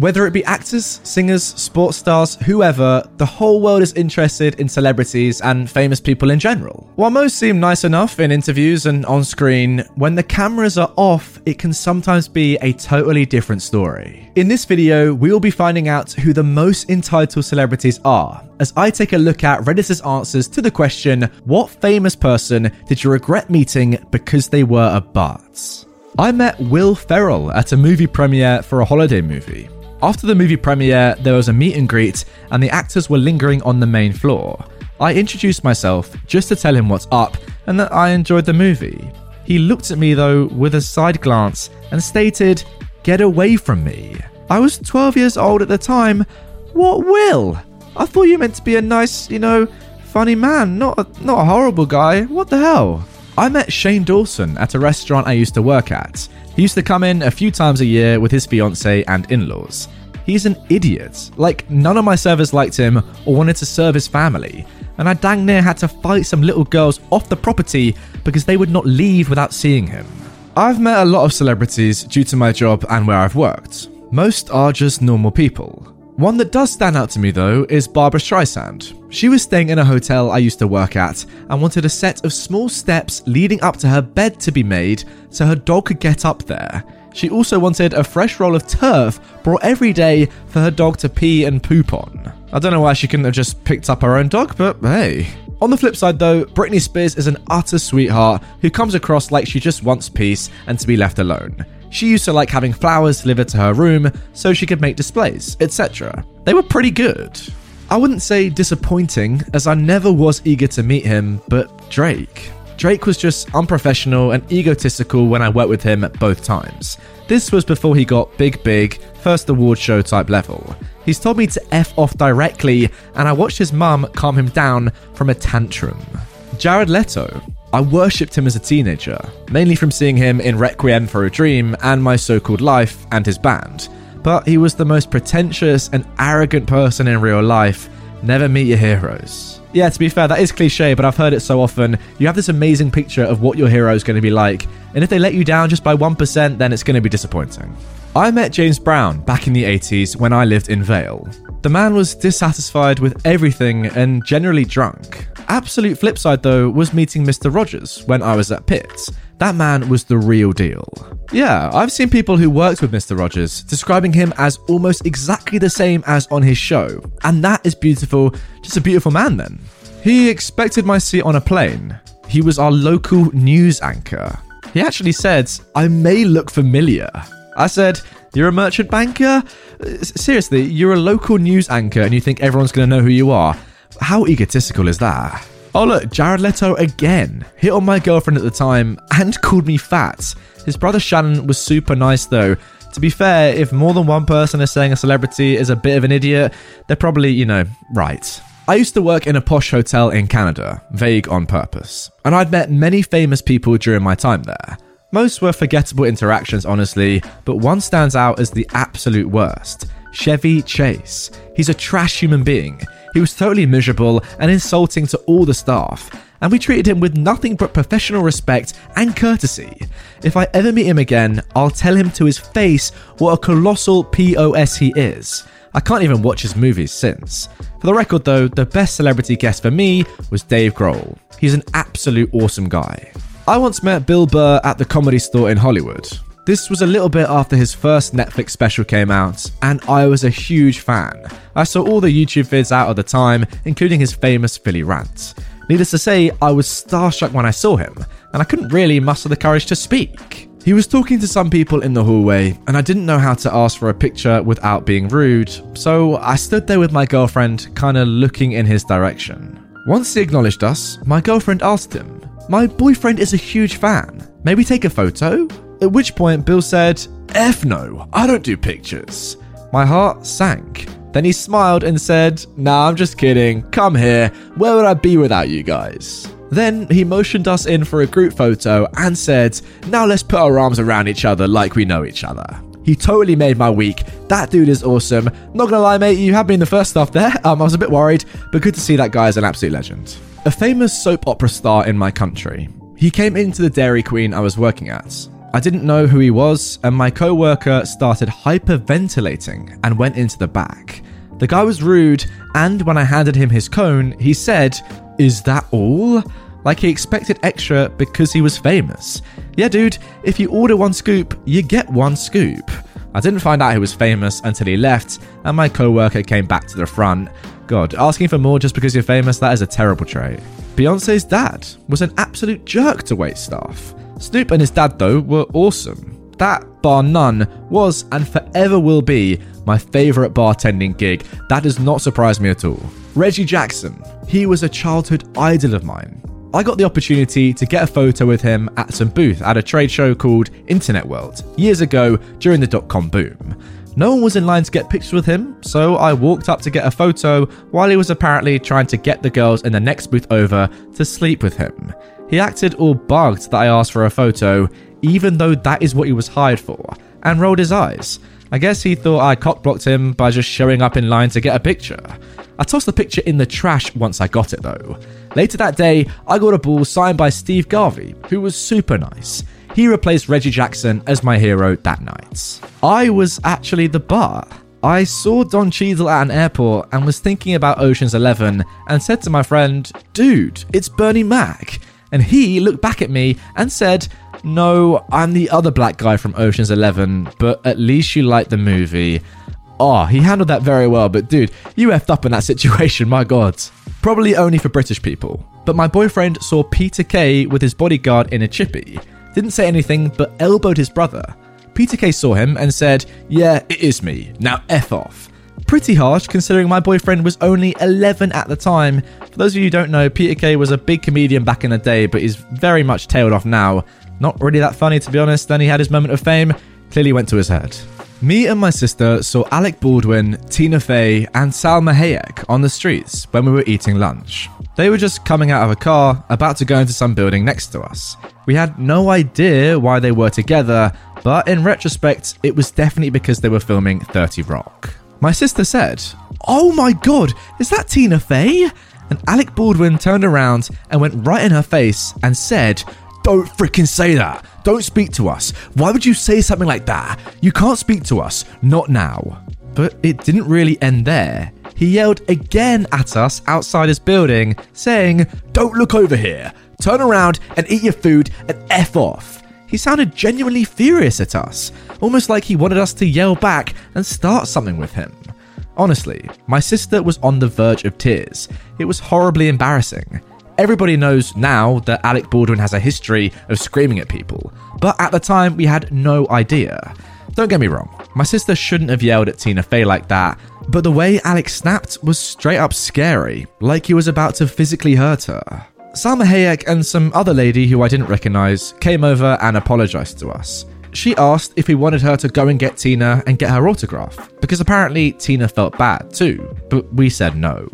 Whether it be actors, singers, sports stars, whoever, the whole world is interested in celebrities and famous people in general. While most seem nice enough in interviews and on screen, when the cameras are off, it can sometimes be a totally different story. In this video, we will be finding out who the most entitled celebrities are, as I take a look at Reddit's answers to the question, what famous person did you regret meeting because they were a butt? I met Will Ferrell at a movie premiere for a holiday movie. After the movie premiere, there was a meet and greet, and the actors were lingering on the main floor. I introduced myself just to tell him what's up and that I enjoyed the movie. He looked at me though with a side glance and stated, Get away from me. I was 12 years old at the time. What will? I thought you meant to be a nice, you know, funny man, not a, not a horrible guy. What the hell? I met Shane Dawson at a restaurant I used to work at. He used to come in a few times a year with his fiance and in laws. He's an idiot. Like, none of my servers liked him or wanted to serve his family, and I dang near had to fight some little girls off the property because they would not leave without seeing him. I've met a lot of celebrities due to my job and where I've worked. Most are just normal people. One that does stand out to me though is Barbra Streisand. She was staying in a hotel I used to work at and wanted a set of small steps leading up to her bed to be made so her dog could get up there. She also wanted a fresh roll of turf brought every day for her dog to pee and poop on. I don't know why she couldn't have just picked up her own dog, but hey. On the flip side though, Britney Spears is an utter sweetheart who comes across like she just wants peace and to be left alone. She used to like having flowers delivered to her room so she could make displays, etc. They were pretty good. I wouldn't say disappointing, as I never was eager to meet him, but Drake. Drake was just unprofessional and egotistical when I worked with him at both times. This was before he got big, big, first award show type level. He's told me to F off directly, and I watched his mum calm him down from a tantrum. Jared Leto. I worshipped him as a teenager, mainly from seeing him in Requiem for a Dream and My So Called Life and his band. But he was the most pretentious and arrogant person in real life. Never meet your heroes. Yeah, to be fair, that is cliche, but I've heard it so often. You have this amazing picture of what your hero is going to be like, and if they let you down just by 1%, then it's going to be disappointing. I met James Brown back in the 80s when I lived in Vale. The man was dissatisfied with everything and generally drunk. Absolute flip side though was meeting Mr. Rogers when I was at Pitts. That man was the real deal. Yeah, I've seen people who worked with Mr. Rogers describing him as almost exactly the same as on his show, and that is beautiful, just a beautiful man then. He expected my seat on a plane. He was our local news anchor. He actually said, I may look familiar. I said, You're a merchant banker? Uh, seriously, you're a local news anchor and you think everyone's going to know who you are? How egotistical is that? Oh, look, Jared Leto again hit on my girlfriend at the time and called me fat. His brother Shannon was super nice though. To be fair, if more than one person is saying a celebrity is a bit of an idiot, they're probably, you know, right. I used to work in a posh hotel in Canada, vague on purpose, and I'd met many famous people during my time there. Most were forgettable interactions, honestly, but one stands out as the absolute worst Chevy Chase. He's a trash human being. He was totally miserable and insulting to all the staff, and we treated him with nothing but professional respect and courtesy. If I ever meet him again, I'll tell him to his face what a colossal POS he is. I can't even watch his movies since. For the record, though, the best celebrity guest for me was Dave Grohl. He's an absolute awesome guy. I once met Bill Burr at the comedy store in Hollywood. This was a little bit after his first Netflix special came out, and I was a huge fan. I saw all the YouTube vids out at the time, including his famous Philly rant. Needless to say, I was starstruck when I saw him, and I couldn't really muster the courage to speak. He was talking to some people in the hallway, and I didn't know how to ask for a picture without being rude, so I stood there with my girlfriend, kinda looking in his direction. Once he acknowledged us, my girlfriend asked him, My boyfriend is a huge fan. May we take a photo? At which point, Bill said, F no, I don't do pictures. My heart sank. Then he smiled and said, Nah, I'm just kidding. Come here. Where would I be without you guys? Then he motioned us in for a group photo and said, Now let's put our arms around each other like we know each other. He totally made my week. That dude is awesome. Not gonna lie, mate, you have been the first stuff there. Um, I was a bit worried, but good to see that guy is an absolute legend. A famous soap opera star in my country. He came into the Dairy Queen I was working at. I didn't know who he was, and my co worker started hyperventilating and went into the back. The guy was rude, and when I handed him his cone, he said, Is that all? Like he expected extra because he was famous. Yeah, dude, if you order one scoop, you get one scoop. I didn't find out he was famous until he left, and my co worker came back to the front. God, asking for more just because you're famous, that is a terrible trait. Beyonce's dad was an absolute jerk to wait staff. Snoop and his dad, though, were awesome. That, bar none, was and forever will be my favourite bartending gig. That does not surprise me at all. Reggie Jackson, he was a childhood idol of mine. I got the opportunity to get a photo with him at some booth at a trade show called Internet World years ago during the dot com boom. No one was in line to get pictures with him, so I walked up to get a photo while he was apparently trying to get the girls in the next booth over to sleep with him. He acted all bugged that I asked for a photo, even though that is what he was hired for, and rolled his eyes. I guess he thought I cockblocked him by just showing up in line to get a picture. I tossed the picture in the trash once I got it though. Later that day, I got a ball signed by Steve Garvey, who was super nice. He replaced Reggie Jackson as my hero that night. I was actually the bar. I saw Don Cheadle at an airport and was thinking about Ocean's 11 and said to my friend, Dude, it's Bernie Mac. And he looked back at me and said, No, I'm the other black guy from Ocean's 11, but at least you like the movie. Oh, he handled that very well, but dude, you effed up in that situation, my god. Probably only for British people. But my boyfriend saw Peter Kay with his bodyguard in a chippy. Didn't say anything, but elbowed his brother. Peter Kay saw him and said, Yeah, it is me. Now F off. Pretty harsh considering my boyfriend was only 11 at the time. For those of you who don't know, Peter Kay was a big comedian back in the day, but is very much tailed off now. Not really that funny to be honest, then he had his moment of fame, clearly went to his head. Me and my sister saw Alec Baldwin, Tina Fey, and Salma Hayek on the streets when we were eating lunch. They were just coming out of a car, about to go into some building next to us. We had no idea why they were together, but in retrospect, it was definitely because they were filming 30 Rock. My sister said, Oh my god, is that Tina Fey? And Alec Baldwin turned around and went right in her face and said, Don't freaking say that. Don't speak to us. Why would you say something like that? You can't speak to us. Not now. But it didn't really end there. He yelled again at us outside his building, saying, Don't look over here. Turn around and eat your food and F off. He sounded genuinely furious at us, almost like he wanted us to yell back and start something with him. Honestly, my sister was on the verge of tears. It was horribly embarrassing. Everybody knows now that Alec Baldwin has a history of screaming at people, but at the time we had no idea. Don't get me wrong, my sister shouldn't have yelled at Tina Fey like that, but the way Alex snapped was straight up scary, like he was about to physically hurt her. Salma Hayek and some other lady who I didn't recognize came over and apologized to us. She asked if we wanted her to go and get Tina and get her autograph, because apparently Tina felt bad too, but we said no.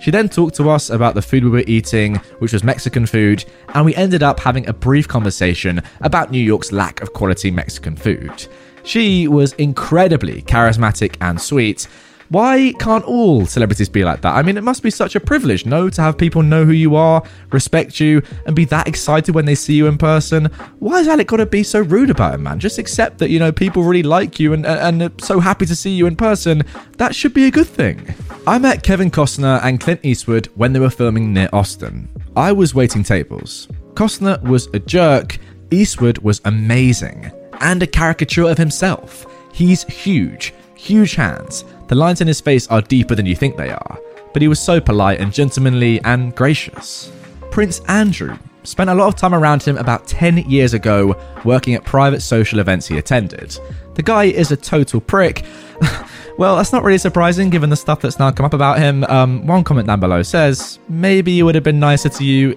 She then talked to us about the food we were eating, which was Mexican food, and we ended up having a brief conversation about New York's lack of quality Mexican food. She was incredibly charismatic and sweet, why can't all celebrities be like that? I mean, it must be such a privilege, no, to have people know who you are, respect you, and be that excited when they see you in person. Why has Alec got to be so rude about it, man? Just accept that, you know, people really like you and, and are so happy to see you in person. That should be a good thing. I met Kevin Costner and Clint Eastwood when they were filming near Austin. I was waiting tables. Costner was a jerk, Eastwood was amazing, and a caricature of himself. He's huge, huge hands the lines in his face are deeper than you think they are, but he was so polite and gentlemanly and gracious. Prince Andrew spent a lot of time around him about 10 years ago working at private social events he attended. The guy is a total prick. well, that's not really surprising given the stuff that's now come up about him. Um, one comment down below says, maybe it would have been nicer to you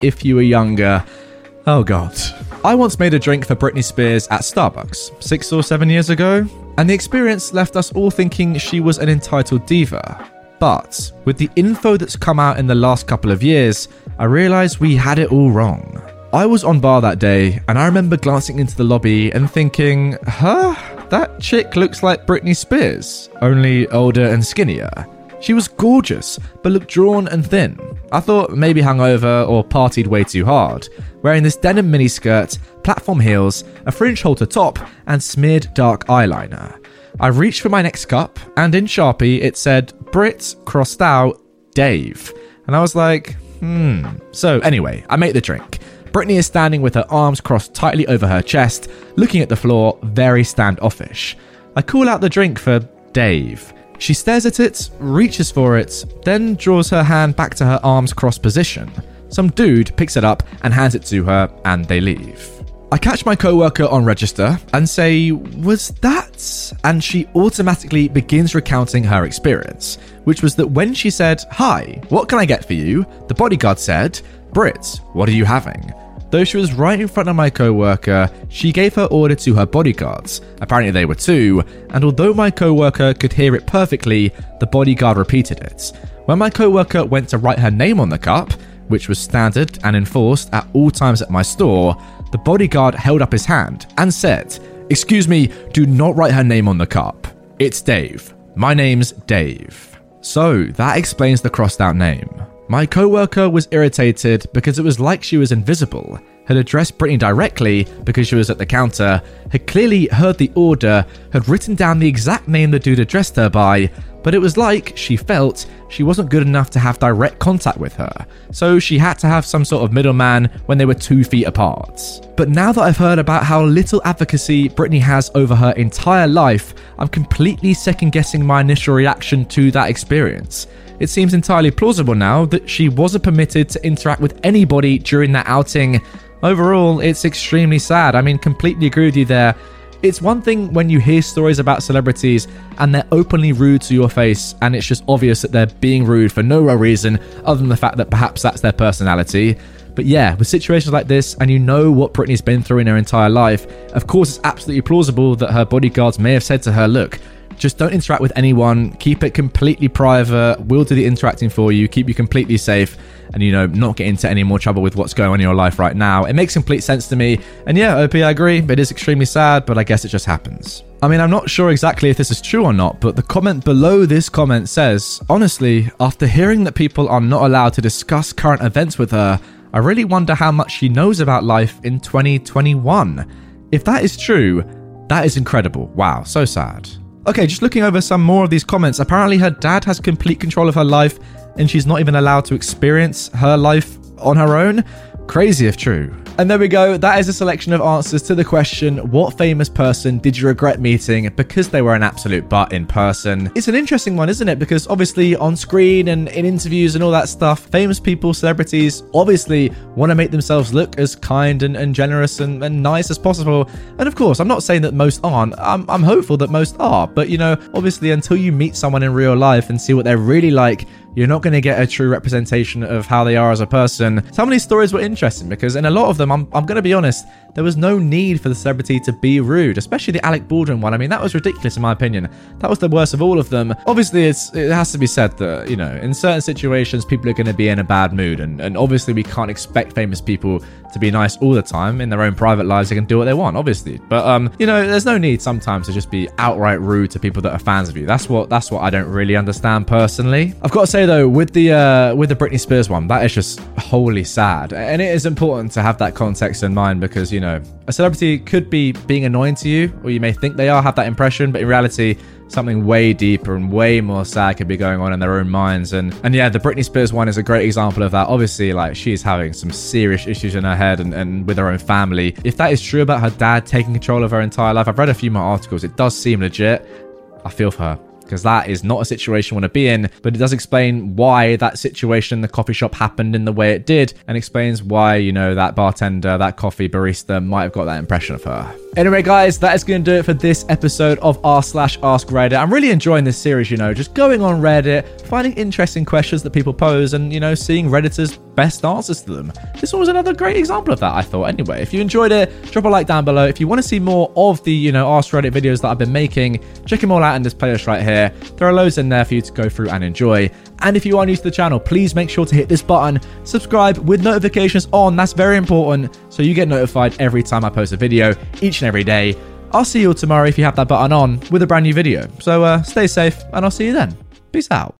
If you were younger. Oh god. I once made a drink for Britney Spears at Starbucks six or seven years ago, and the experience left us all thinking she was an entitled diva. But with the info that's come out in the last couple of years, I realised we had it all wrong. I was on bar that day, and I remember glancing into the lobby and thinking, huh? That chick looks like Britney Spears, only older and skinnier. She was gorgeous, but looked drawn and thin. I thought maybe hungover or partied way too hard, wearing this denim miniskirt, platform heels, a fringe halter top, and smeared dark eyeliner. I reached for my next cup, and in Sharpie it said Brit crossed out Dave. And I was like, hmm. So anyway, I make the drink. Britney is standing with her arms crossed tightly over her chest, looking at the floor, very standoffish. I call out the drink for Dave. She stares at it, reaches for it, then draws her hand back to her arms crossed position. Some dude picks it up and hands it to her, and they leave. I catch my coworker on register and say, Was that? And she automatically begins recounting her experience, which was that when she said, Hi, what can I get for you? The bodyguard said, Brit, what are you having? Though she was right in front of my coworker, she gave her order to her bodyguards. Apparently they were two, and although my coworker could hear it perfectly, the bodyguard repeated it. When my coworker went to write her name on the cup, which was standard and enforced at all times at my store, the bodyguard held up his hand and said, Excuse me, do not write her name on the cup. It's Dave. My name's Dave. So that explains the crossed out name. My coworker was irritated because it was like she was invisible, had addressed Britney directly because she was at the counter, had clearly heard the order, had written down the exact name the dude addressed her by, but it was like she felt she wasn't good enough to have direct contact with her, so she had to have some sort of middleman when they were two feet apart. But now that I've heard about how little advocacy Britney has over her entire life, I'm completely second guessing my initial reaction to that experience. It seems entirely plausible now that she wasn't permitted to interact with anybody during that outing. Overall, it's extremely sad. I mean, completely agree with you there. It's one thing when you hear stories about celebrities and they're openly rude to your face, and it's just obvious that they're being rude for no real reason other than the fact that perhaps that's their personality. But yeah, with situations like this, and you know what Britney's been through in her entire life, of course it's absolutely plausible that her bodyguards may have said to her, Look, just don't interact with anyone, keep it completely private, we'll do the interacting for you, keep you completely safe, and you know, not get into any more trouble with what's going on in your life right now. It makes complete sense to me. And yeah, OP, I agree. It is extremely sad, but I guess it just happens. I mean, I'm not sure exactly if this is true or not, but the comment below this comment says, honestly, after hearing that people are not allowed to discuss current events with her, I really wonder how much she knows about life in 2021. If that is true, that is incredible. Wow, so sad. Okay, just looking over some more of these comments. Apparently, her dad has complete control of her life and she's not even allowed to experience her life on her own. Crazy if true. And there we go. That is a selection of answers to the question What famous person did you regret meeting because they were an absolute butt in person? It's an interesting one, isn't it? Because obviously, on screen and in interviews and all that stuff, famous people, celebrities obviously want to make themselves look as kind and, and generous and, and nice as possible. And of course, I'm not saying that most aren't. I'm, I'm hopeful that most are. But you know, obviously, until you meet someone in real life and see what they're really like, you're not going to get a true representation of how they are as a person. Some of these stories were interesting because in a lot of them, I'm, I'm going to be honest, there was no need for the celebrity to be rude, especially the Alec Baldwin one. I mean, that was ridiculous in my opinion. That was the worst of all of them. Obviously, it's it has to be said that, you know, in certain situations, people are going to be in a bad mood. And, and obviously, we can't expect famous people to be nice all the time. In their own private lives, they can do what they want, obviously. But, um, you know, there's no need sometimes to just be outright rude to people that are fans of you. That's what that's what I don't really understand personally. I've got to say though, with the uh, with the Britney Spears one, that is just wholly sad, and it is important to have that context in mind because you know a celebrity could be being annoying to you, or you may think they are, have that impression, but in reality, something way deeper and way more sad could be going on in their own minds. And and yeah, the Britney Spears one is a great example of that. Obviously, like she's having some serious issues in her head and, and with her own family. If that is true about her dad taking control of her entire life, I've read a few more articles. It does seem legit. I feel for her because that is not a situation you want to be in. But it does explain why that situation in the coffee shop happened in the way it did, and explains why, you know, that bartender, that coffee barista might have got that impression of her. Anyway, guys, that is going to do it for this episode of r slash Ask Reddit. I'm really enjoying this series, you know, just going on Reddit, finding interesting questions that people pose, and, you know, seeing Redditors' best answers to them. This one was another great example of that, I thought. Anyway, if you enjoyed it, drop a like down below. If you want to see more of the, you know, Ask Reddit videos that I've been making, check them all out in this playlist right here. There are loads in there for you to go through and enjoy. And if you are new to the channel, please make sure to hit this button, subscribe with notifications on. That's very important so you get notified every time I post a video each and every day. I'll see you all tomorrow if you have that button on with a brand new video. So uh, stay safe and I'll see you then. Peace out.